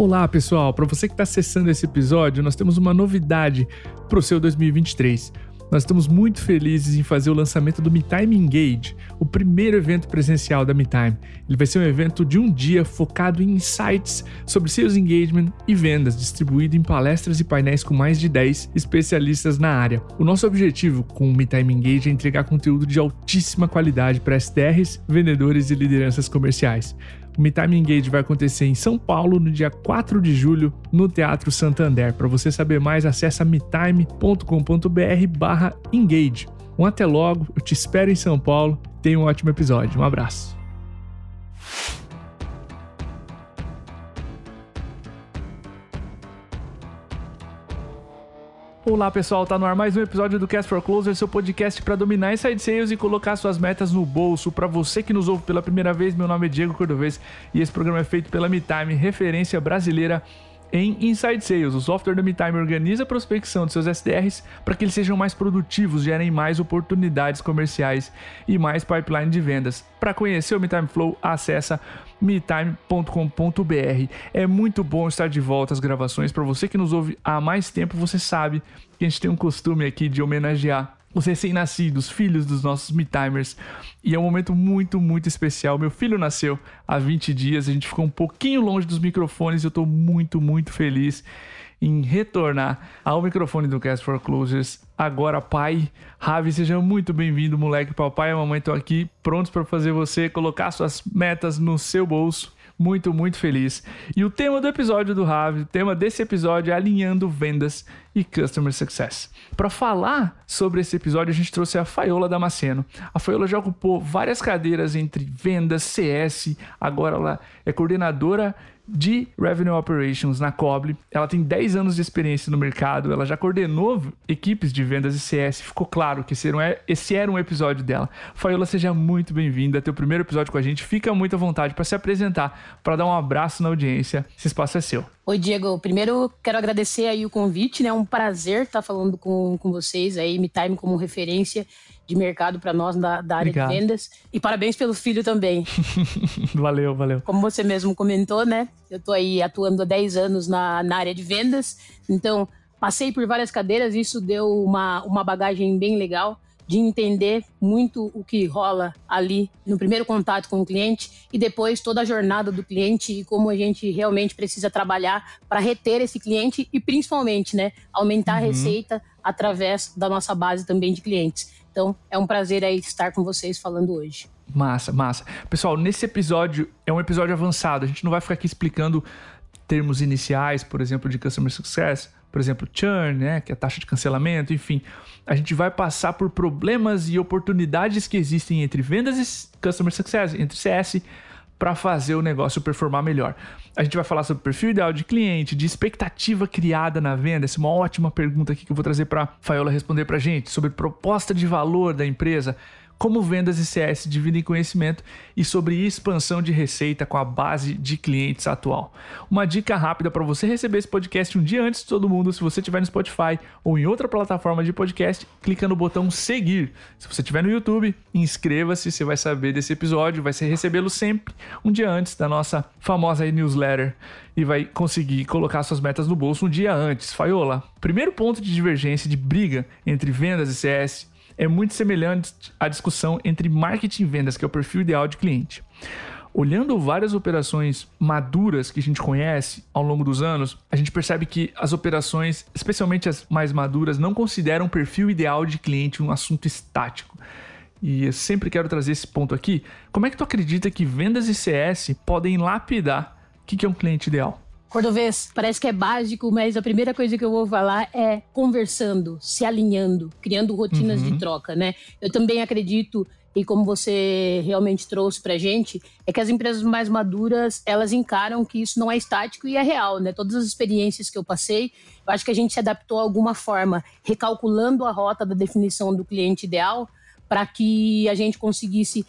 Olá, pessoal! Para você que está acessando esse episódio, nós temos uma novidade para o seu 2023. Nós estamos muito felizes em fazer o lançamento do MeTime Engage, o primeiro evento presencial da MeTime. Ele vai ser um evento de um dia focado em insights sobre sales engagement e vendas, distribuído em palestras e painéis com mais de 10 especialistas na área. O nosso objetivo com o MeTime Engage é entregar conteúdo de altíssima qualidade para SDRs, vendedores e lideranças comerciais. O MeTime Engage vai acontecer em São Paulo no dia 4 de julho no Teatro Santander. Para você saber mais, acesse metime.com.br barra engage. Um até logo, eu te espero em São Paulo. Tenha um ótimo episódio. Um abraço. Olá pessoal, tá no ar mais um episódio do Cast for Closer, seu podcast para dominar inside sales e colocar suas metas no bolso. Para você que nos ouve pela primeira vez, meu nome é Diego Cordovez e esse programa é feito pela MeTime, referência brasileira em Inside Sales. O software da MeTime organiza a prospecção de seus SDRs para que eles sejam mais produtivos, gerem mais oportunidades comerciais e mais pipeline de vendas. Para conhecer o MeTime Flow, acessa metime.com.br. É muito bom estar de volta às gravações. Para você que nos ouve há mais tempo, você sabe que a gente tem um costume aqui de homenagear os recém-nascidos, filhos dos nossos MeTimers. E é um momento muito, muito especial. Meu filho nasceu há 20 dias, a gente ficou um pouquinho longe dos microfones e eu estou muito, muito feliz em retornar ao microfone do Cast for Closers. Agora, pai, Ravi, seja muito bem-vindo, moleque. Papai e mamãe estão aqui prontos para fazer você colocar suas metas no seu bolso muito, muito feliz. E o tema do episódio do Ravi, o tema desse episódio é alinhando vendas e customer success. Para falar sobre esse episódio, a gente trouxe a Faiola Damasceno. A Faiola já ocupou várias cadeiras entre vendas, CS, agora ela é coordenadora de Revenue Operations na Coble. Ela tem 10 anos de experiência no mercado, ela já coordenou equipes de vendas e CS. Ficou claro que esse era um, esse era um episódio dela. Faiola, seja muito bem-vinda. Teu primeiro episódio com a gente. Fica muito à vontade para se apresentar, para dar um abraço na audiência. Esse espaço é seu. Oi, Diego. Primeiro, quero agradecer aí o convite, né? É um prazer estar falando com, com vocês aí, Me Time como referência de mercado para nós da, da área Obrigado. de vendas. E parabéns pelo filho também. valeu, valeu. Como você mesmo comentou, né? Eu tô aí atuando há 10 anos na, na área de vendas, então passei por várias cadeiras, isso deu uma, uma bagagem bem legal de entender muito o que rola ali no primeiro contato com o cliente e depois toda a jornada do cliente e como a gente realmente precisa trabalhar para reter esse cliente e principalmente, né, aumentar uhum. a receita através da nossa base também de clientes. Então, é um prazer aí estar com vocês falando hoje. Massa, massa. Pessoal, nesse episódio é um episódio avançado. A gente não vai ficar aqui explicando termos iniciais, por exemplo, de customer success, por exemplo, churn, né, que é a taxa de cancelamento, enfim. A gente vai passar por problemas e oportunidades que existem entre vendas e customer success, entre CS para fazer o negócio performar melhor. A gente vai falar sobre perfil ideal de cliente, de expectativa criada na venda. Essa é uma ótima pergunta aqui que eu vou trazer para Faiola responder para gente sobre proposta de valor da empresa como vendas e CS dividem conhecimento e sobre expansão de receita com a base de clientes atual. Uma dica rápida para você receber esse podcast um dia antes de todo mundo, se você estiver no Spotify ou em outra plataforma de podcast, clica no botão seguir. Se você estiver no YouTube, inscreva-se, você vai saber desse episódio, vai recebê-lo sempre um dia antes da nossa famosa newsletter e vai conseguir colocar suas metas no bolso um dia antes. Faiola, primeiro ponto de divergência, de briga entre vendas e CS é muito semelhante à discussão entre marketing e vendas, que é o perfil ideal de cliente. Olhando várias operações maduras que a gente conhece ao longo dos anos, a gente percebe que as operações, especialmente as mais maduras, não consideram o perfil ideal de cliente um assunto estático. E eu sempre quero trazer esse ponto aqui. Como é que tu acredita que vendas e CS podem lapidar o que é um cliente ideal? Cordovez, parece que é básico, mas a primeira coisa que eu vou falar é conversando, se alinhando, criando rotinas uhum. de troca, né? Eu também acredito e como você realmente trouxe pra gente, é que as empresas mais maduras, elas encaram que isso não é estático e é real, né? Todas as experiências que eu passei, eu acho que a gente se adaptou de alguma forma, recalculando a rota da definição do cliente ideal, para que a gente conseguisse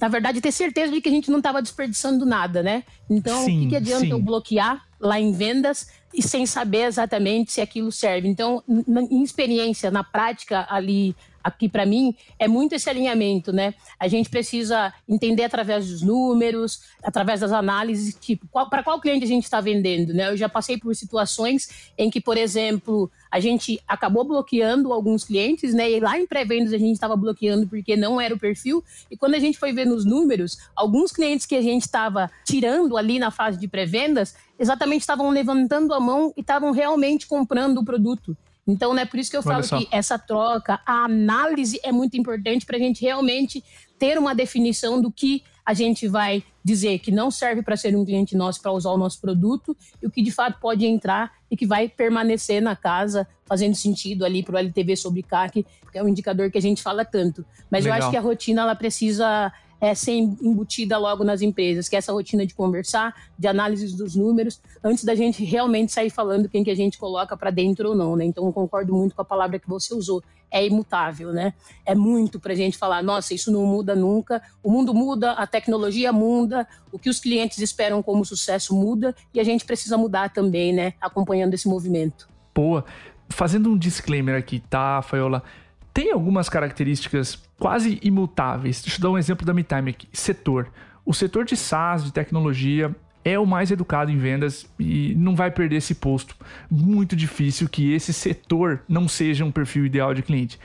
na verdade, ter certeza de que a gente não estava desperdiçando nada, né? Então, sim, o que, que adianta sim. eu bloquear lá em vendas e sem saber exatamente se aquilo serve? Então, em experiência, na prática ali aqui para mim é muito esse alinhamento, né? A gente precisa entender através dos números, através das análises, tipo, para qual cliente a gente está vendendo, né? Eu já passei por situações em que, por exemplo, a gente acabou bloqueando alguns clientes, né? E lá em pré-vendas a gente estava bloqueando porque não era o perfil. E quando a gente foi ver nos números, alguns clientes que a gente estava tirando ali na fase de pré-vendas, exatamente estavam levantando a mão e estavam realmente comprando o produto. Então, né, por isso que eu falo que essa troca, a análise é muito importante para a gente realmente ter uma definição do que a gente vai dizer que não serve para ser um cliente nosso para usar o nosso produto e o que de fato pode entrar e que vai permanecer na casa fazendo sentido ali para o LTV sobre CAC, que é um indicador que a gente fala tanto. Mas Legal. eu acho que a rotina ela precisa é, ser embutida logo nas empresas, que é essa rotina de conversar, de análise dos números, antes da gente realmente sair falando quem que a gente coloca para dentro ou não, né? Então eu concordo muito com a palavra que você usou, é imutável, né? É muito para a gente falar, nossa, isso não muda nunca, o mundo muda, a tecnologia muda, o que os clientes esperam como sucesso muda e a gente precisa mudar também, né? Acompanhando esse movimento. Boa. Fazendo um disclaimer aqui, tá, Faiola? Tem algumas características quase imutáveis. Deixa eu dar um exemplo da MeTime aqui. Setor. O setor de SaaS, de tecnologia, é o mais educado em vendas e não vai perder esse posto. Muito difícil que esse setor não seja um perfil ideal de cliente.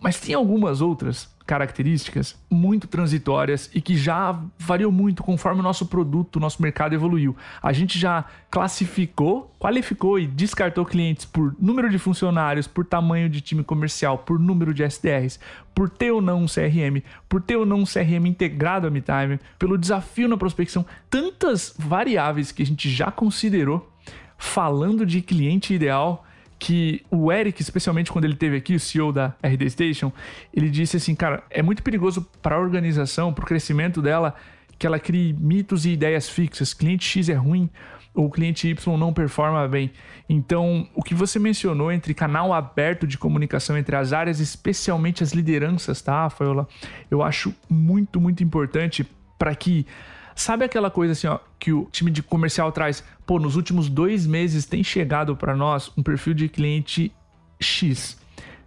Mas tem algumas outras características muito transitórias e que já variou muito conforme o nosso produto, o nosso mercado evoluiu. A gente já classificou, qualificou e descartou clientes por número de funcionários, por tamanho de time comercial, por número de SDRs, por ter ou não um CRM, por ter ou não um CRM integrado a MeTime, pelo desafio na prospecção, tantas variáveis que a gente já considerou falando de cliente ideal que o Eric, especialmente quando ele teve aqui, o CEO da RD Station, ele disse assim, cara, é muito perigoso para a organização, para o crescimento dela, que ela crie mitos e ideias fixas. Cliente X é ruim, ou cliente Y não performa bem. Então, o que você mencionou entre canal aberto de comunicação entre as áreas, especialmente as lideranças, tá, Faiola? Eu acho muito, muito importante para que Sabe aquela coisa assim, ó, que o time de comercial traz? Pô, nos últimos dois meses tem chegado para nós um perfil de cliente X.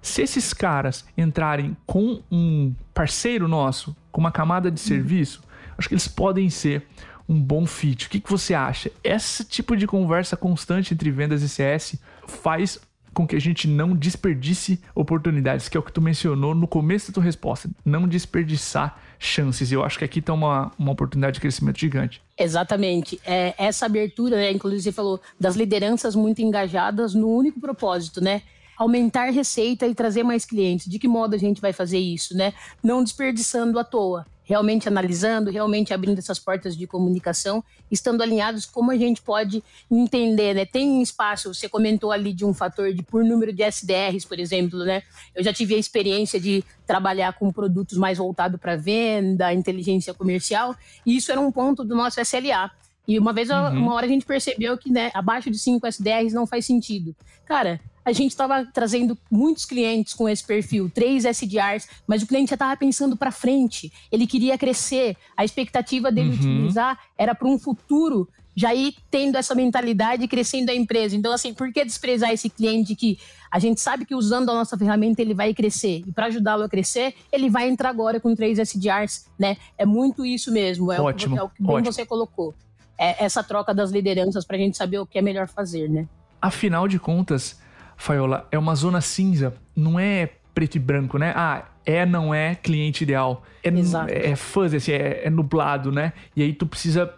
Se esses caras entrarem com um parceiro nosso, com uma camada de serviço, acho que eles podem ser um bom fit. O que, que você acha? Esse tipo de conversa constante entre vendas e CS faz com que a gente não desperdice oportunidades, que é o que tu mencionou no começo da tua resposta. Não desperdiçar chances. Eu acho que aqui está uma, uma oportunidade de crescimento gigante. Exatamente. É, essa abertura, né, inclusive você falou das lideranças muito engajadas no único propósito, né? Aumentar receita e trazer mais clientes. De que modo a gente vai fazer isso, né? Não desperdiçando à toa realmente analisando, realmente abrindo essas portas de comunicação, estando alinhados como a gente pode entender, né? Tem espaço, você comentou ali de um fator de por número de SDRs, por exemplo, né? Eu já tive a experiência de trabalhar com produtos mais voltados para venda, inteligência comercial, e isso era um ponto do nosso SLA. E uma vez, uhum. uma hora a gente percebeu que, né, abaixo de 5 SDRs não faz sentido. Cara, a gente estava trazendo muitos clientes com esse perfil, três SDRs, mas o cliente já estava pensando para frente. Ele queria crescer. A expectativa dele uhum. utilizar era para um futuro já ir tendo essa mentalidade e crescendo a empresa. Então, assim, por que desprezar esse cliente que a gente sabe que usando a nossa ferramenta ele vai crescer? E para ajudá-lo a crescer, ele vai entrar agora com três SDRs, né? É muito isso mesmo. É ótimo, o, é o que bem ótimo. você colocou. É essa troca das lideranças para a gente saber o que é melhor fazer, né? Afinal de contas, Faiola, é uma zona cinza, não é preto e branco, né? Ah, é, não é cliente ideal. É, Exato. é fuzzy, assim, é, é nublado, né? E aí tu precisa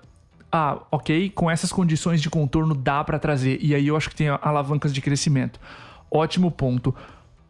ah, ok, com essas condições de contorno dá para trazer. E aí eu acho que tem alavancas de crescimento. Ótimo ponto.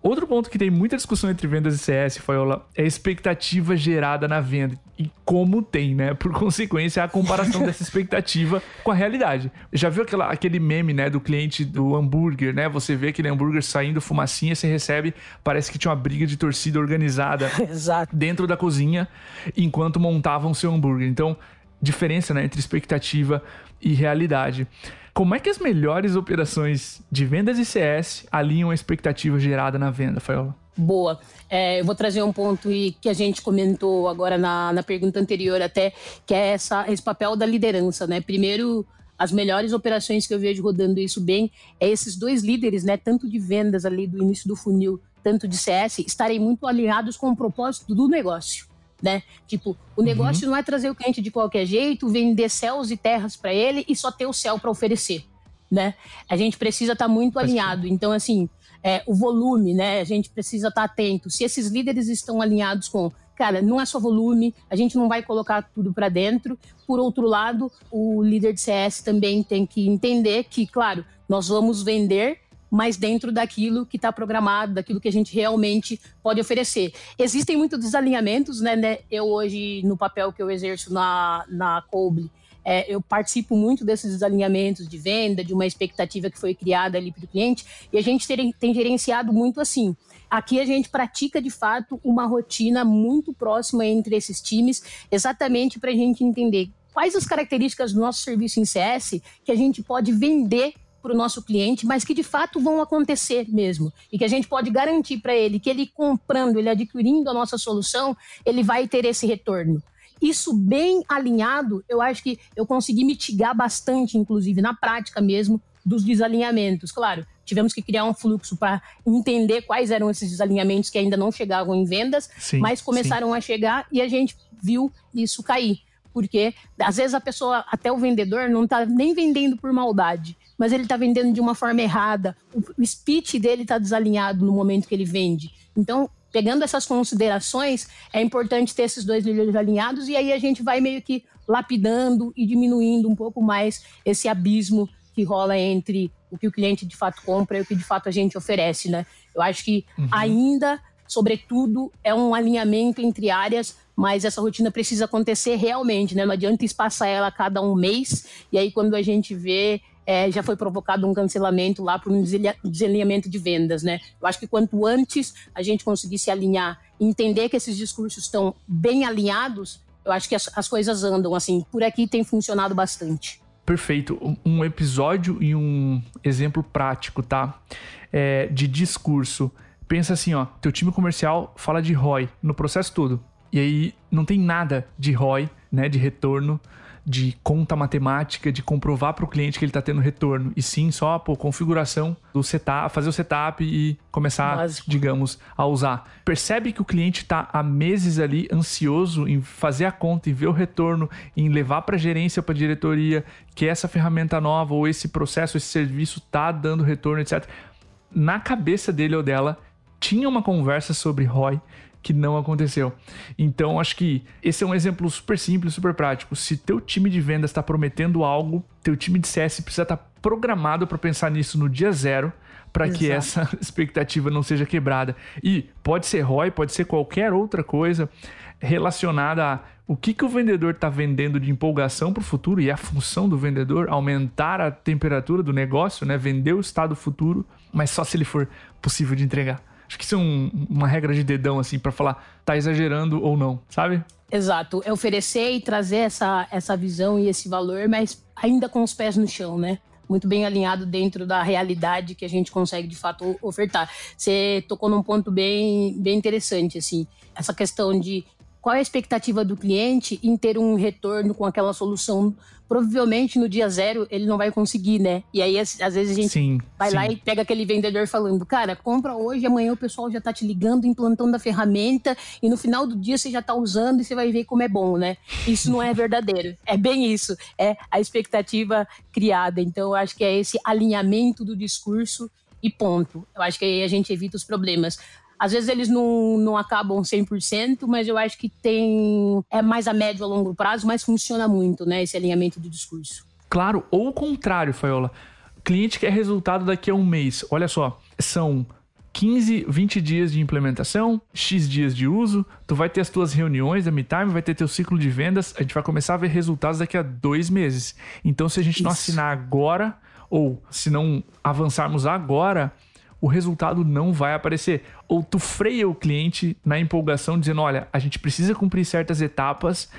Outro ponto que tem muita discussão entre vendas e CS, Faiola, é a expectativa gerada na venda. E como tem, né? Por consequência, a comparação dessa expectativa com a realidade. Já viu aquela, aquele meme, né, do cliente do hambúrguer, né? Você vê aquele hambúrguer saindo fumacinha, você recebe, parece que tinha uma briga de torcida organizada dentro da cozinha enquanto montavam o seu hambúrguer. Então, diferença né, entre expectativa e realidade. Como é que as melhores operações de vendas e CS alinham a expectativa gerada na venda, Faiola? Boa. É, eu vou trazer um ponto que a gente comentou agora na, na pergunta anterior até, que é essa, esse papel da liderança, né? Primeiro, as melhores operações que eu vejo rodando isso bem é esses dois líderes, né? Tanto de vendas ali do início do funil tanto de CS, estarem muito alinhados com o propósito do negócio. Né? Tipo, o negócio uhum. não é trazer o cliente de qualquer jeito, vender céus e terras para ele e só ter o céu para oferecer, né? A gente precisa estar tá muito alinhado. Então, assim, é, o volume, né? A gente precisa estar tá atento. Se esses líderes estão alinhados com cara, não é só volume, a gente não vai colocar tudo para dentro. Por outro lado, o líder de CS também tem que entender que, claro, nós vamos vender mas dentro daquilo que está programado, daquilo que a gente realmente pode oferecer. Existem muitos desalinhamentos, né, né? Eu hoje, no papel que eu exerço na, na Coble, é, eu participo muito desses desalinhamentos de venda, de uma expectativa que foi criada ali para o cliente, e a gente tem, tem gerenciado muito assim. Aqui a gente pratica de fato uma rotina muito próxima entre esses times, exatamente para a gente entender quais as características do nosso serviço em CS que a gente pode vender para o nosso cliente, mas que de fato vão acontecer mesmo. E que a gente pode garantir para ele que ele comprando, ele adquirindo a nossa solução, ele vai ter esse retorno. Isso bem alinhado, eu acho que eu consegui mitigar bastante, inclusive na prática mesmo, dos desalinhamentos. Claro, tivemos que criar um fluxo para entender quais eram esses desalinhamentos que ainda não chegavam em vendas, sim, mas começaram sim. a chegar e a gente viu isso cair. Porque às vezes a pessoa, até o vendedor, não está nem vendendo por maldade mas ele está vendendo de uma forma errada. O speech dele está desalinhado no momento que ele vende. Então, pegando essas considerações, é importante ter esses dois líderes alinhados e aí a gente vai meio que lapidando e diminuindo um pouco mais esse abismo que rola entre o que o cliente de fato compra e o que de fato a gente oferece, né? Eu acho que uhum. ainda, sobretudo, é um alinhamento entre áreas, mas essa rotina precisa acontecer realmente, né? Não adianta espaçar ela a cada um mês e aí quando a gente vê é, já foi provocado um cancelamento lá por um desalinhamento de vendas, né? Eu acho que quanto antes a gente conseguir se alinhar, entender que esses discursos estão bem alinhados, eu acho que as, as coisas andam assim. Por aqui tem funcionado bastante. Perfeito. Um episódio e um exemplo prático, tá? É, de discurso. Pensa assim, ó, teu time comercial fala de ROI no processo todo. E aí não tem nada de ROI, né, de retorno de conta matemática, de comprovar para o cliente que ele está tendo retorno, e sim só por configuração do setup, fazer o setup e começar, Básico. digamos, a usar. Percebe que o cliente está há meses ali ansioso em fazer a conta e ver o retorno, em levar para a gerência, para a diretoria, que essa ferramenta nova ou esse processo, esse serviço está dando retorno, etc. Na cabeça dele ou dela tinha uma conversa sobre ROI, que não aconteceu. Então, acho que esse é um exemplo super simples, super prático. Se teu time de vendas está prometendo algo, teu time de CS precisa estar tá programado para pensar nisso no dia zero, para que essa expectativa não seja quebrada. E pode ser ROI, pode ser qualquer outra coisa relacionada a o que, que o vendedor está vendendo de empolgação para o futuro e a função do vendedor aumentar a temperatura do negócio, né? vender o estado futuro, mas só se ele for possível de entregar. Acho que isso é um, uma regra de dedão, assim, para falar, tá exagerando ou não, sabe? Exato. É oferecer e trazer essa, essa visão e esse valor, mas ainda com os pés no chão, né? Muito bem alinhado dentro da realidade que a gente consegue de fato ofertar. Você tocou num ponto bem, bem interessante, assim, essa questão de qual é a expectativa do cliente em ter um retorno com aquela solução. Provavelmente no dia zero ele não vai conseguir, né? E aí, às vezes, a gente sim, vai sim. lá e pega aquele vendedor falando: Cara, compra hoje, amanhã o pessoal já tá te ligando, implantando a ferramenta, e no final do dia você já tá usando e você vai ver como é bom, né? Isso não é verdadeiro. É bem isso. É a expectativa criada. Então, eu acho que é esse alinhamento do discurso e ponto. Eu acho que aí a gente evita os problemas. Às vezes eles não, não acabam 100%, mas eu acho que tem é mais a médio a longo prazo, mas funciona muito, né, esse alinhamento do discurso. Claro, ou o contrário, Faiola. Cliente quer resultado daqui a um mês. Olha só, são 15, 20 dias de implementação, X dias de uso, tu vai ter as tuas reuniões da MeTime, vai ter teu ciclo de vendas, a gente vai começar a ver resultados daqui a dois meses. Então, se a gente Isso. não assinar agora, ou se não avançarmos agora, o resultado não vai aparecer. Ou tu freia o cliente na empolgação, dizendo: olha, a gente precisa cumprir certas etapas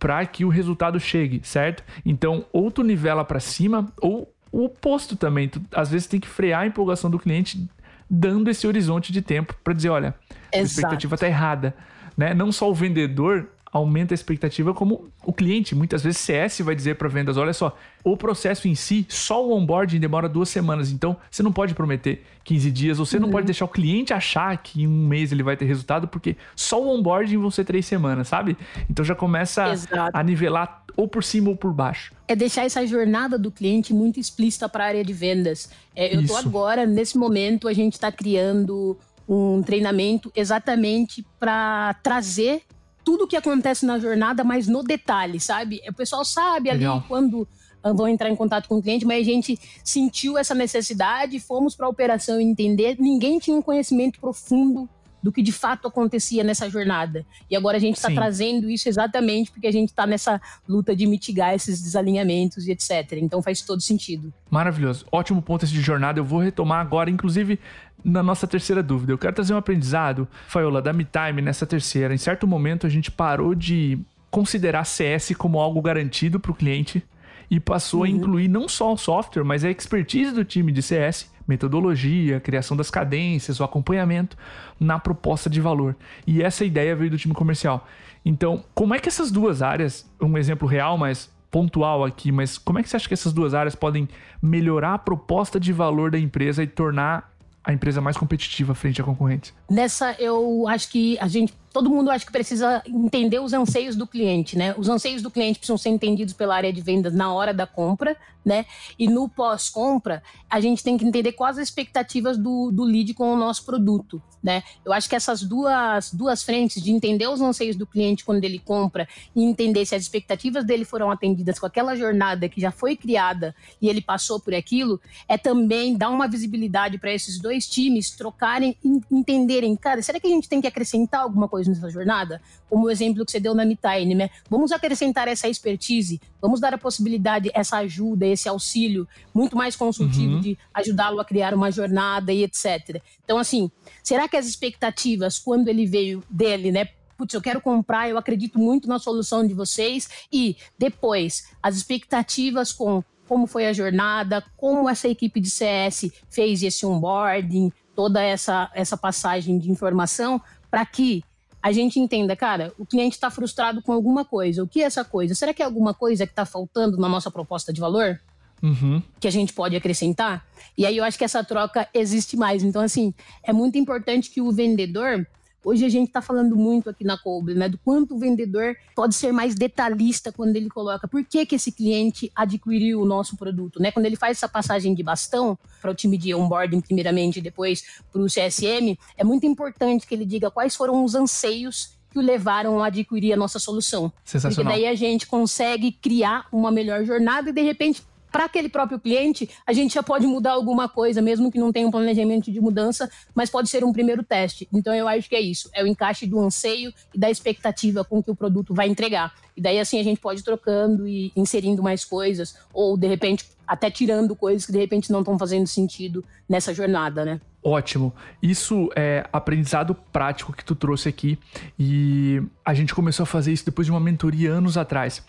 para que o resultado chegue, certo? Então, ou tu nivela para cima, ou o oposto também. Tu, às vezes tem que frear a empolgação do cliente, dando esse horizonte de tempo para dizer: olha, Exato. a expectativa está errada. Né? Não só o vendedor aumenta a expectativa como o cliente, muitas vezes CS vai dizer para vendas, olha só, o processo em si, só o onboarding demora duas semanas, então você não pode prometer 15 dias, ou você uhum. não pode deixar o cliente achar que em um mês ele vai ter resultado, porque só o onboarding vão ser três semanas, sabe? Então já começa Exato. a nivelar ou por cima ou por baixo. É deixar essa jornada do cliente muito explícita para a área de vendas. É, eu estou agora, nesse momento, a gente está criando um treinamento exatamente para trazer tudo o que acontece na jornada, mas no detalhe, sabe? O pessoal sabe Legal. ali quando ah, vão entrar em contato com o cliente, mas a gente sentiu essa necessidade, fomos para a operação entender. Ninguém tinha um conhecimento profundo do que de fato acontecia nessa jornada. E agora a gente está trazendo isso exatamente porque a gente está nessa luta de mitigar esses desalinhamentos e etc. Então faz todo sentido. Maravilhoso. Ótimo ponto esse de jornada. Eu vou retomar agora, inclusive, na nossa terceira dúvida. Eu quero trazer um aprendizado, Faiola, da MeTime nessa terceira. Em certo momento a gente parou de considerar CS como algo garantido para o cliente e passou uhum. a incluir não só o software, mas a expertise do time de CS, metodologia, criação das cadências, o acompanhamento na proposta de valor. E essa ideia veio do time comercial. Então, como é que essas duas áreas, um exemplo real, mas pontual aqui, mas como é que você acha que essas duas áreas podem melhorar a proposta de valor da empresa e tornar a empresa mais competitiva frente a concorrentes? Nessa, eu acho que a gente todo mundo acho que precisa entender os anseios do cliente, né? Os anseios do cliente precisam ser entendidos pela área de vendas na hora da compra, né? E no pós-compra, a gente tem que entender quais as expectativas do, do lead com o nosso produto, né? Eu acho que essas duas, duas frentes de entender os anseios do cliente quando ele compra e entender se as expectativas dele foram atendidas com aquela jornada que já foi criada e ele passou por aquilo, é também dar uma visibilidade para esses dois times trocarem, entenderem, cara, será que a gente tem que acrescentar alguma coisa nessa jornada? Como o exemplo que você deu na Mitime, né? Vamos acrescentar essa expertise, vamos dar a possibilidade, essa ajuda, esse auxílio muito mais consultivo uhum. de ajudá-lo a criar uma jornada e etc. Então, assim, será que as expectativas, quando ele veio dele, né? Putz, eu quero comprar, eu acredito muito na solução de vocês. E depois, as expectativas com como foi a jornada, como essa equipe de CS fez esse onboarding, toda essa, essa passagem de informação, para que a gente entenda, cara, o cliente está frustrado com alguma coisa. O que é essa coisa? Será que é alguma coisa que está faltando na nossa proposta de valor? Uhum. Que a gente pode acrescentar? E aí eu acho que essa troca existe mais. Então, assim, é muito importante que o vendedor Hoje a gente está falando muito aqui na Cobre, né, do quanto o vendedor pode ser mais detalhista quando ele coloca por que, que esse cliente adquiriu o nosso produto, né? Quando ele faz essa passagem de bastão para o time de onboarding primeiramente e depois para o CSM, é muito importante que ele diga quais foram os anseios que o levaram a adquirir a nossa solução. Porque daí a gente consegue criar uma melhor jornada e de repente para aquele próprio cliente, a gente já pode mudar alguma coisa, mesmo que não tenha um planejamento de mudança, mas pode ser um primeiro teste. Então eu acho que é isso, é o encaixe do anseio e da expectativa com que o produto vai entregar. E daí assim a gente pode ir trocando e inserindo mais coisas, ou de repente até tirando coisas que de repente não estão fazendo sentido nessa jornada, né? Ótimo. Isso é aprendizado prático que tu trouxe aqui e a gente começou a fazer isso depois de uma mentoria anos atrás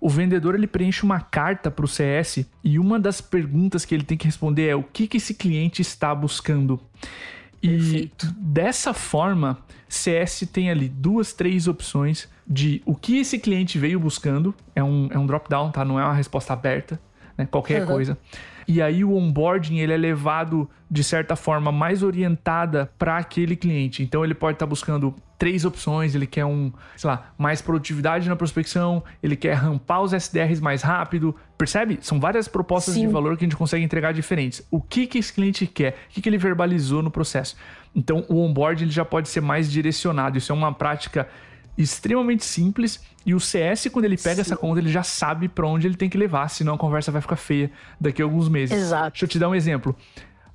o vendedor ele preenche uma carta para o CS e uma das perguntas que ele tem que responder é o que, que esse cliente está buscando. E Perfeito. dessa forma, CS tem ali duas, três opções de o que esse cliente veio buscando. É um, é um drop-down, tá? Não é uma resposta aberta, né? Qualquer uhum. coisa. E aí o onboarding ele é levado de certa forma mais orientada para aquele cliente. Então ele pode estar tá buscando três opções, ele quer um, sei lá, mais produtividade na prospecção, ele quer rampar os SDRs mais rápido, percebe? São várias propostas Sim. de valor que a gente consegue entregar diferentes. O que que esse cliente quer? O que que ele verbalizou no processo? Então o onboard ele já pode ser mais direcionado. Isso é uma prática extremamente simples e o CS quando ele pega Sim. essa conta ele já sabe para onde ele tem que levar, senão a conversa vai ficar feia daqui a alguns meses. Exato. Deixa eu te dar um exemplo.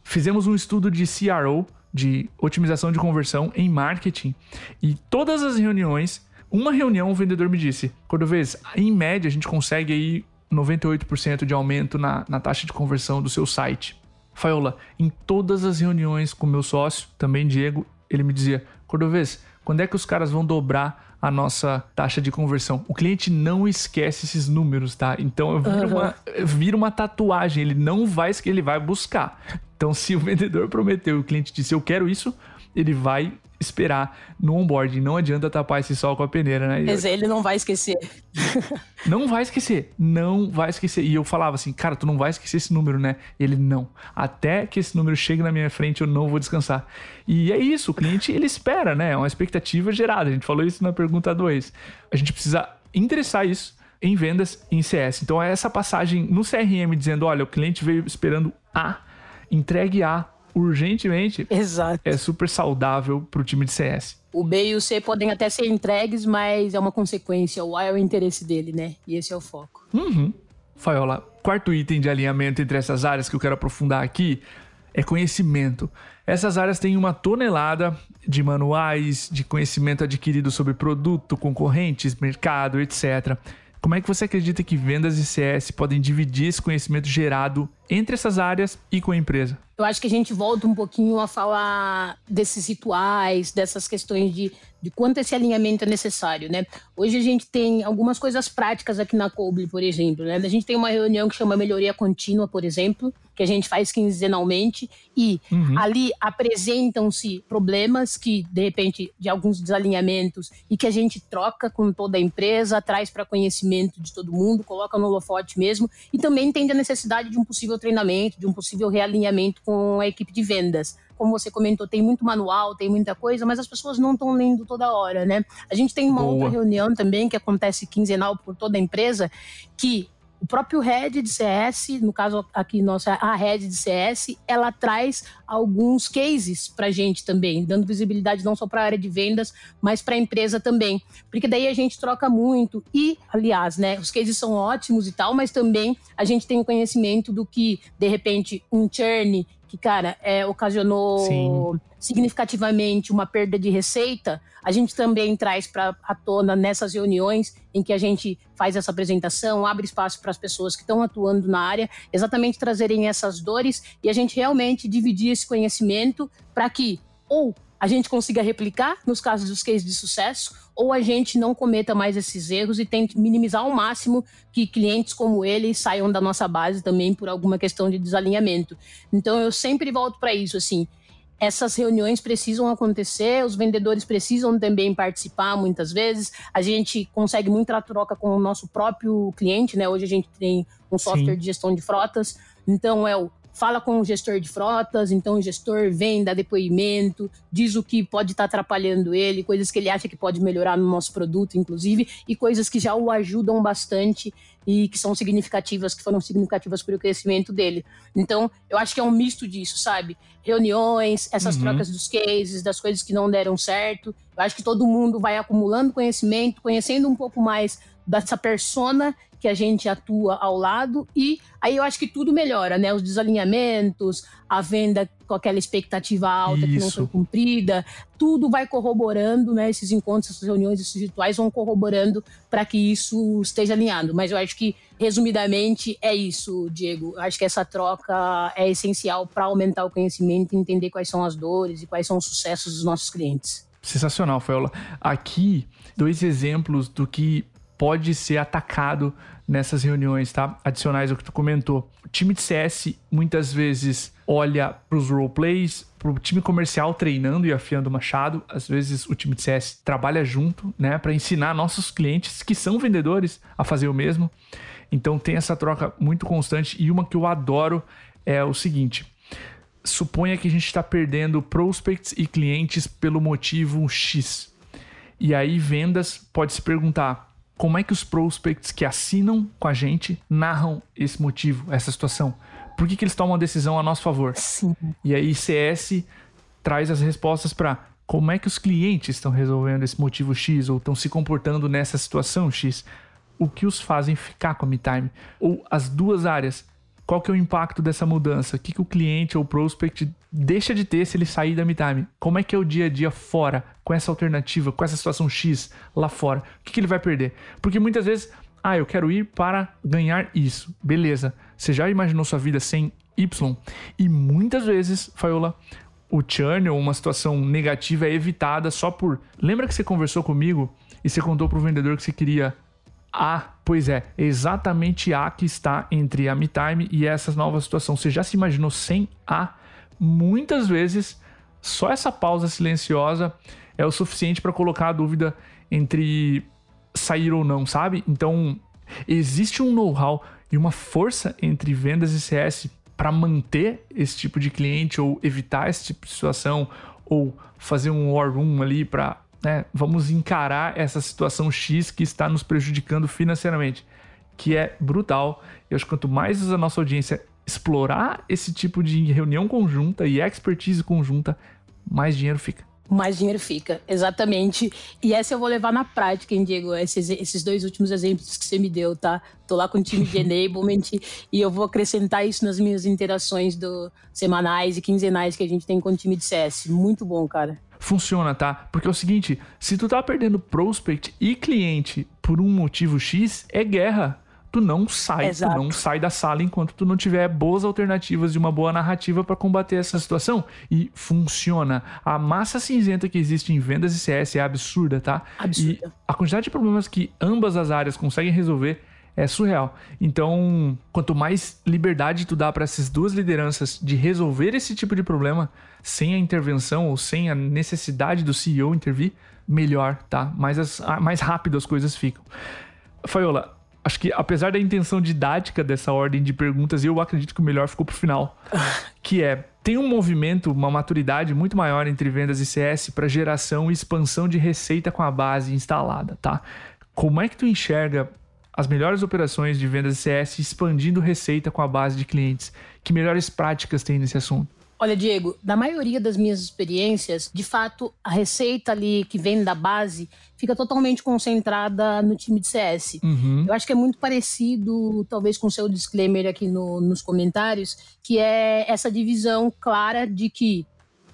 Fizemos um estudo de CRO de otimização de conversão em marketing. E todas as reuniões, uma reunião o vendedor me disse, Cordovez, em média a gente consegue aí 98% de aumento na, na taxa de conversão do seu site. Faiola, em todas as reuniões com meu sócio, também Diego, ele me dizia, Cordovez, quando é que os caras vão dobrar a nossa taxa de conversão? O cliente não esquece esses números, tá? Então vira, uhum. uma, vira uma tatuagem, ele não vai, ele vai buscar. Então, se o vendedor prometeu e o cliente disse eu quero isso, ele vai esperar no onboarding. Não adianta tapar esse sol com a peneira, né? Mas ele não vai esquecer. não vai esquecer. Não vai esquecer. E eu falava assim, cara, tu não vai esquecer esse número, né? Ele não. Até que esse número chegue na minha frente, eu não vou descansar. E é isso, o cliente, ele espera, né? É uma expectativa gerada. A gente falou isso na pergunta 2. A gente precisa endereçar isso em vendas em CS. Então é essa passagem no CRM dizendo, olha, o cliente veio esperando A, entregue A urgentemente. Exato. É super saudável para o time de CS. O B e o C podem até ser entregues, mas é uma consequência. O A é o interesse dele, né? E esse é o foco. Uhum. Faiola, quarto item de alinhamento entre essas áreas que eu quero aprofundar aqui é conhecimento. Essas áreas têm uma tonelada de manuais, de conhecimento adquirido sobre produto, concorrentes, mercado, etc. Como é que você acredita que vendas e CS podem dividir esse conhecimento gerado entre essas áreas e com a empresa? Eu acho que a gente volta um pouquinho a falar desses rituais, dessas questões de, de quanto esse alinhamento é necessário, né? Hoje a gente tem algumas coisas práticas aqui na Coble, por exemplo, né? A gente tem uma reunião que chama Melhoria Contínua, por exemplo, que a gente faz quinzenalmente e uhum. ali apresentam-se problemas que, de repente, de alguns desalinhamentos e que a gente troca com toda a empresa, traz para conhecimento de todo mundo, coloca no holofote mesmo e também entende a necessidade de um possível treinamento, de um possível realinhamento com a equipe de vendas como você comentou, tem muito manual, tem muita coisa, mas as pessoas não estão lendo toda hora, né? A gente tem uma Boa. outra reunião também que acontece quinzenal por toda a empresa, que o próprio head de CS, no caso aqui nossa a head de CS, ela traz alguns cases para gente também, dando visibilidade não só para a área de vendas, mas para a empresa também, porque daí a gente troca muito e, aliás, né, os cases são ótimos e tal, mas também a gente tem o conhecimento do que de repente um churn que, cara, é, ocasionou Sim. significativamente uma perda de receita, a gente também traz para a tona nessas reuniões em que a gente faz essa apresentação, abre espaço para as pessoas que estão atuando na área, exatamente trazerem essas dores e a gente realmente dividir esse conhecimento para que ou a gente consiga replicar nos casos dos cases de sucesso, ou a gente não cometa mais esses erros e tente minimizar ao máximo que clientes como ele saiam da nossa base também por alguma questão de desalinhamento. Então eu sempre volto para isso, assim, essas reuniões precisam acontecer, os vendedores precisam também participar muitas vezes. A gente consegue muita troca com o nosso próprio cliente, né? Hoje a gente tem um software Sim. de gestão de frotas, então é o fala com o gestor de frotas, então o gestor vem, dá depoimento, diz o que pode estar tá atrapalhando ele, coisas que ele acha que pode melhorar no nosso produto, inclusive, e coisas que já o ajudam bastante e que são significativas, que foram significativas para o crescimento dele. Então, eu acho que é um misto disso, sabe? Reuniões, essas uhum. trocas dos cases, das coisas que não deram certo. Eu acho que todo mundo vai acumulando conhecimento, conhecendo um pouco mais dessa persona que a gente atua ao lado e aí eu acho que tudo melhora, né? Os desalinhamentos, a venda com aquela expectativa alta Isso. que não foi cumprida, tudo vai corroborando, né? Esses encontros, essas reuniões, esses rituais vão corroborando para que isso esteja alinhado. Mas eu acho que, resumidamente, é isso, Diego. Eu acho que essa troca é essencial para aumentar o conhecimento e entender quais são as dores e quais são os sucessos dos nossos clientes. Sensacional, Faiola. Aqui, dois exemplos do que pode ser atacado nessas reuniões, tá? Adicionais ao que tu comentou. O time de CS muitas vezes olha para os roleplays, para o time comercial treinando e afiando o machado. Às vezes o time de CS trabalha junto, né, para ensinar nossos clientes que são vendedores a fazer o mesmo. Então tem essa troca muito constante e uma que eu adoro é o seguinte: suponha que a gente está perdendo prospects e clientes pelo motivo X. E aí vendas pode se perguntar como é que os prospects que assinam com a gente narram esse motivo, essa situação? Por que, que eles tomam a decisão a nosso favor? Sim. E aí CS traz as respostas para como é que os clientes estão resolvendo esse motivo X ou estão se comportando nessa situação X. O que os fazem ficar com a MeTime? Ou as duas áreas qual que é o impacto dessa mudança? O que, que o cliente ou o prospect deixa de ter se ele sair da MeTime? Como é que é o dia a dia fora, com essa alternativa, com essa situação X lá fora? O que, que ele vai perder? Porque muitas vezes, ah, eu quero ir para ganhar isso. Beleza. Você já imaginou sua vida sem Y? E muitas vezes, Faiola, o churn ou uma situação negativa é evitada só por. Lembra que você conversou comigo e você contou para o vendedor que você queria a, pois é, exatamente A que está entre a MeTime e essa nova situação. Você já se imaginou sem A? Muitas vezes Só essa pausa silenciosa é o suficiente para colocar a dúvida entre sair ou não, sabe? Então, existe um know-how e uma força entre vendas e CS para manter esse tipo de cliente ou evitar esse tipo de situação ou fazer um war room ali para, né, vamos encarar essa situação X que está nos prejudicando financeiramente, que é brutal. Eu acho que quanto mais a nossa audiência explorar esse tipo de reunião conjunta e expertise conjunta, mais dinheiro fica mais dinheiro fica. Exatamente. E essa eu vou levar na prática, hein, Diego? Esses, esses dois últimos exemplos que você me deu, tá? Tô lá com o time de enablement e eu vou acrescentar isso nas minhas interações do semanais e quinzenais que a gente tem com o time de CS. Muito bom, cara. Funciona, tá? Porque é o seguinte, se tu tá perdendo prospect e cliente por um motivo X, é guerra tu não sai, Exato. tu não sai da sala enquanto tu não tiver boas alternativas e uma boa narrativa para combater essa situação. E funciona. A massa cinzenta que existe em vendas e CS é absurda, tá? Absurda. E a quantidade de problemas que ambas as áreas conseguem resolver é surreal. Então, quanto mais liberdade tu dá para essas duas lideranças de resolver esse tipo de problema sem a intervenção ou sem a necessidade do CEO intervir, melhor, tá? Mais, as, mais rápido as coisas ficam. Faiola, acho que apesar da intenção didática dessa ordem de perguntas, eu acredito que o melhor ficou pro final. que é, tem um movimento, uma maturidade muito maior entre vendas e CS para geração e expansão de receita com a base instalada, tá? Como é que tu enxerga as melhores operações de vendas CS expandindo receita com a base de clientes? Que melhores práticas tem nesse assunto? Olha, Diego, na maioria das minhas experiências, de fato, a receita ali que vem da base fica totalmente concentrada no time de CS. Uhum. Eu acho que é muito parecido, talvez, com o seu disclaimer aqui no, nos comentários, que é essa divisão clara de que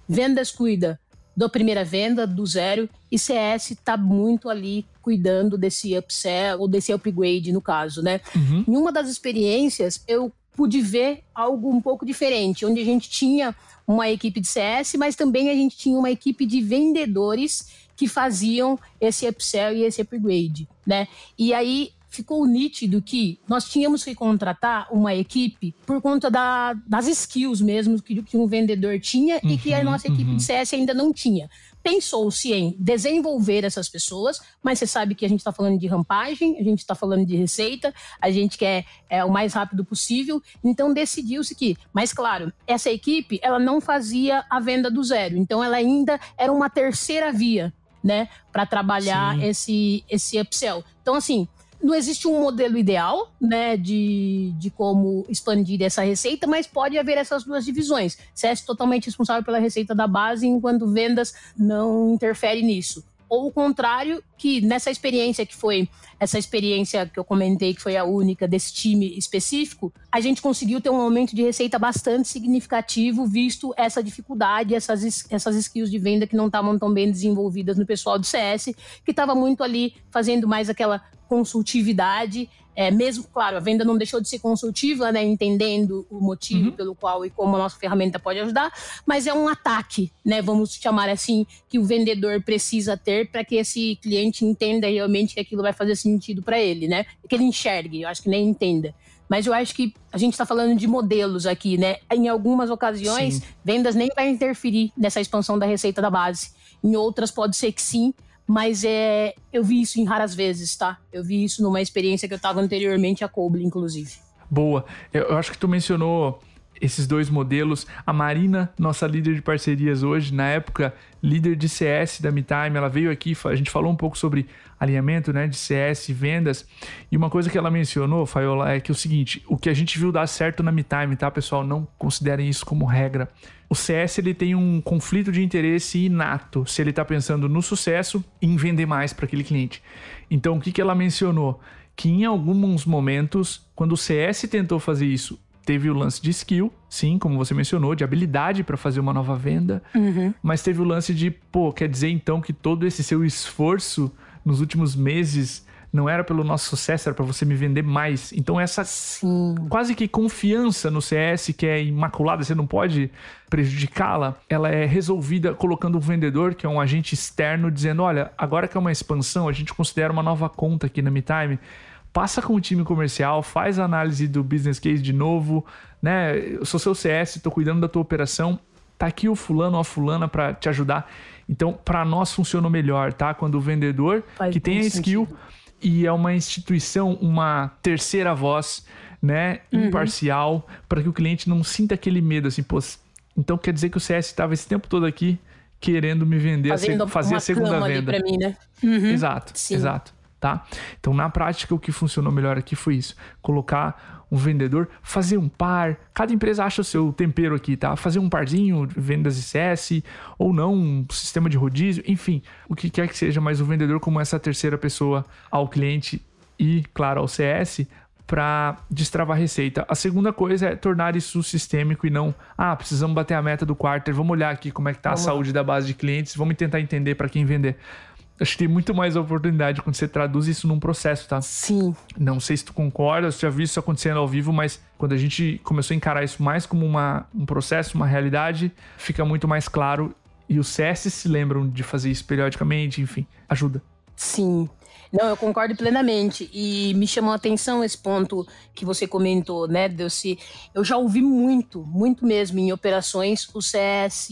vendas cuida da primeira venda, do zero, e CS está muito ali cuidando desse upsell ou desse upgrade, no caso, né? Uhum. Em uma das experiências, eu pude ver algo um pouco diferente, onde a gente tinha uma equipe de CS, mas também a gente tinha uma equipe de vendedores que faziam esse upsell e esse upgrade, né? E aí ficou nítido que nós tínhamos que contratar uma equipe por conta da, das skills mesmo que, que um vendedor tinha uhum, e que a uhum, nossa equipe uhum. de CS ainda não tinha pensou-se em desenvolver essas pessoas, mas você sabe que a gente está falando de rampagem, a gente está falando de receita, a gente quer é, o mais rápido possível, então decidiu-se que, mas claro, essa equipe ela não fazia a venda do zero, então ela ainda era uma terceira via, né, para trabalhar esse esse upsell. Então assim, não existe um modelo ideal, né, de, de como expandir essa receita, mas pode haver essas duas divisões. CS totalmente responsável pela receita da base, enquanto vendas não interfere nisso. Ou o contrário, que nessa experiência que foi essa experiência que eu comentei, que foi a única desse time específico, a gente conseguiu ter um aumento de receita bastante significativo, visto essa dificuldade, essas, essas skills de venda que não estavam tão bem desenvolvidas no pessoal do CS, que estava muito ali fazendo mais aquela consultividade. É, mesmo, claro, a venda não deixou de ser consultiva, né, entendendo o motivo uhum. pelo qual e como a nossa ferramenta pode ajudar, mas é um ataque, né, vamos chamar assim, que o vendedor precisa ter para que esse cliente entenda realmente que aquilo vai fazer sentido para ele, né, que ele enxergue, eu acho que nem entenda. Mas eu acho que a gente está falando de modelos aqui, né? Em algumas ocasiões, sim. vendas nem vai interferir nessa expansão da receita da base. Em outras, pode ser que sim, mas é, eu vi isso em raras vezes, tá? Eu vi isso numa experiência que eu estava anteriormente a Coble, inclusive. Boa. Eu acho que tu mencionou esses dois modelos. A Marina, nossa líder de parcerias hoje, na época líder de CS da MeTime, ela veio aqui, a gente falou um pouco sobre alinhamento né, de CS e vendas. E uma coisa que ela mencionou, Faiola, é que é o seguinte: o que a gente viu dar certo na MeTime, tá, pessoal? Não considerem isso como regra o CS ele tem um conflito de interesse inato se ele está pensando no sucesso e em vender mais para aquele cliente. Então, o que, que ela mencionou? Que em alguns momentos, quando o CS tentou fazer isso, teve o lance de skill, sim, como você mencionou, de habilidade para fazer uma nova venda, uhum. mas teve o lance de, pô, quer dizer então que todo esse seu esforço nos últimos meses não era pelo nosso sucesso, era para você me vender mais. Então essa Sim. quase que confiança no CS que é imaculada, você não pode prejudicá-la, ela é resolvida colocando um vendedor, que é um agente externo, dizendo: olha, agora que é uma expansão, a gente considera uma nova conta aqui na MeTime. Passa com o time comercial, faz a análise do business case de novo, né? Eu sou seu CS, estou cuidando da tua operação tá aqui o fulano ou a fulana para te ajudar. Então, para nós funcionou melhor, tá? Quando o vendedor Faz que tem a skill sentido. e é uma instituição, uma terceira voz, né, uhum. imparcial, para que o cliente não sinta aquele medo assim, pô, então quer dizer que o CS estava esse tempo todo aqui querendo me vender, Fazendo a, fazer a segunda venda. Mim, né? Uhum. Exato, Sim. exato, tá? Então na prática o que funcionou melhor aqui foi isso, colocar um vendedor, fazer um par. Cada empresa acha o seu tempero aqui, tá? Fazer um parzinho, vendas ICS, ou não, um sistema de rodízio, enfim, o que quer que seja, mas o vendedor como essa terceira pessoa ao cliente e, claro, ao CS, para destravar a receita. A segunda coisa é tornar isso sistêmico e não, ah, precisamos bater a meta do quarter, vamos olhar aqui como é que tá vamos a saúde da base de clientes, vamos tentar entender para quem vender. Acho que tem muito mais oportunidade quando você traduz isso num processo, tá? Sim. Não sei se tu concorda, se já viu isso acontecendo ao vivo, mas quando a gente começou a encarar isso mais como uma, um processo, uma realidade, fica muito mais claro. E os CS se lembram de fazer isso periodicamente, enfim, ajuda. Sim. Não, eu concordo plenamente. E me chamou a atenção esse ponto que você comentou, né, Delci? Eu já ouvi muito, muito mesmo em operações o CS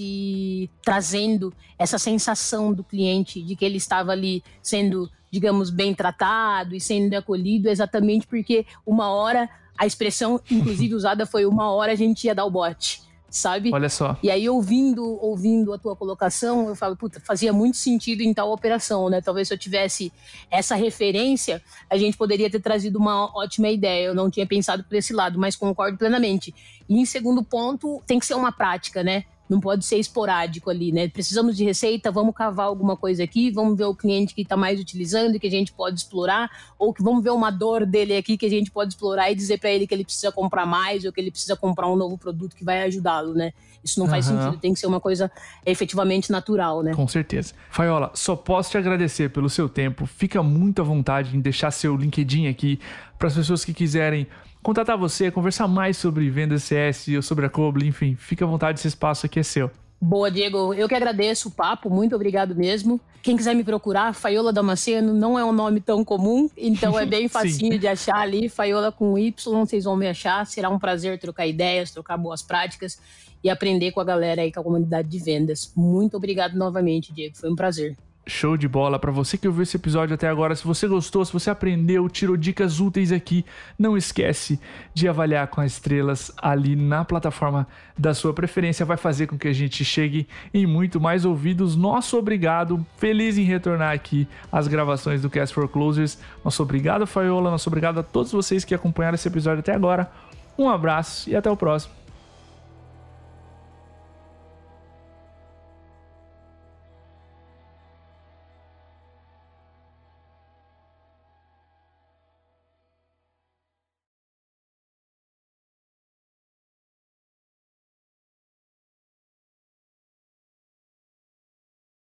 trazendo essa sensação do cliente de que ele estava ali sendo, digamos, bem tratado e sendo acolhido, exatamente porque uma hora, a expressão, inclusive usada foi uma hora a gente ia dar o bote sabe? Olha só. E aí, ouvindo, ouvindo a tua colocação, eu falo, puta, fazia muito sentido em tal operação, né? Talvez se eu tivesse essa referência, a gente poderia ter trazido uma ótima ideia. Eu não tinha pensado por esse lado, mas concordo plenamente. E em segundo ponto, tem que ser uma prática, né? Não pode ser esporádico ali, né? Precisamos de receita, vamos cavar alguma coisa aqui, vamos ver o cliente que está mais utilizando e que a gente pode explorar, ou que vamos ver uma dor dele aqui que a gente pode explorar e dizer para ele que ele precisa comprar mais ou que ele precisa comprar um novo produto que vai ajudá-lo, né? Isso não uhum. faz sentido, tem que ser uma coisa efetivamente natural, né? Com certeza. Faiola, só posso te agradecer pelo seu tempo. Fica muito à vontade em deixar seu LinkedIn aqui para as pessoas que quiserem contatar você, conversar mais sobre vendas CS ou sobre a Coble, enfim, fica à vontade, esse espaço aqui é seu. Boa, Diego. Eu que agradeço o papo, muito obrigado mesmo. Quem quiser me procurar, Faiola Damasceno não é um nome tão comum, então é bem facinho de achar ali. Faiola com Y, vocês vão me achar. Será um prazer trocar ideias, trocar boas práticas e aprender com a galera aí, com a comunidade de vendas. Muito obrigado novamente, Diego. Foi um prazer. Show de bola para você que ouviu esse episódio até agora. Se você gostou, se você aprendeu, tirou dicas úteis aqui, não esquece de avaliar com as estrelas ali na plataforma da sua preferência. Vai fazer com que a gente chegue em muito mais ouvidos. Nosso obrigado, feliz em retornar aqui às gravações do Cast for Closers. Nosso obrigado, Faiola. Nosso obrigado a todos vocês que acompanharam esse episódio até agora. Um abraço e até o próximo.